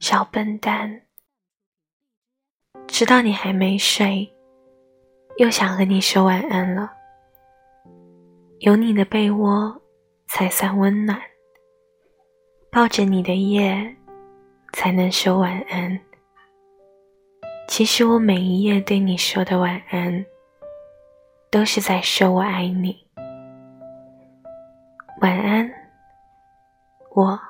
小笨蛋。知道你还没睡又想和你说晚安了。有你的被窝才算温暖抱着你的夜才能说晚安。其实我每一夜对你说的晚安都是在说我爱你。晚安我。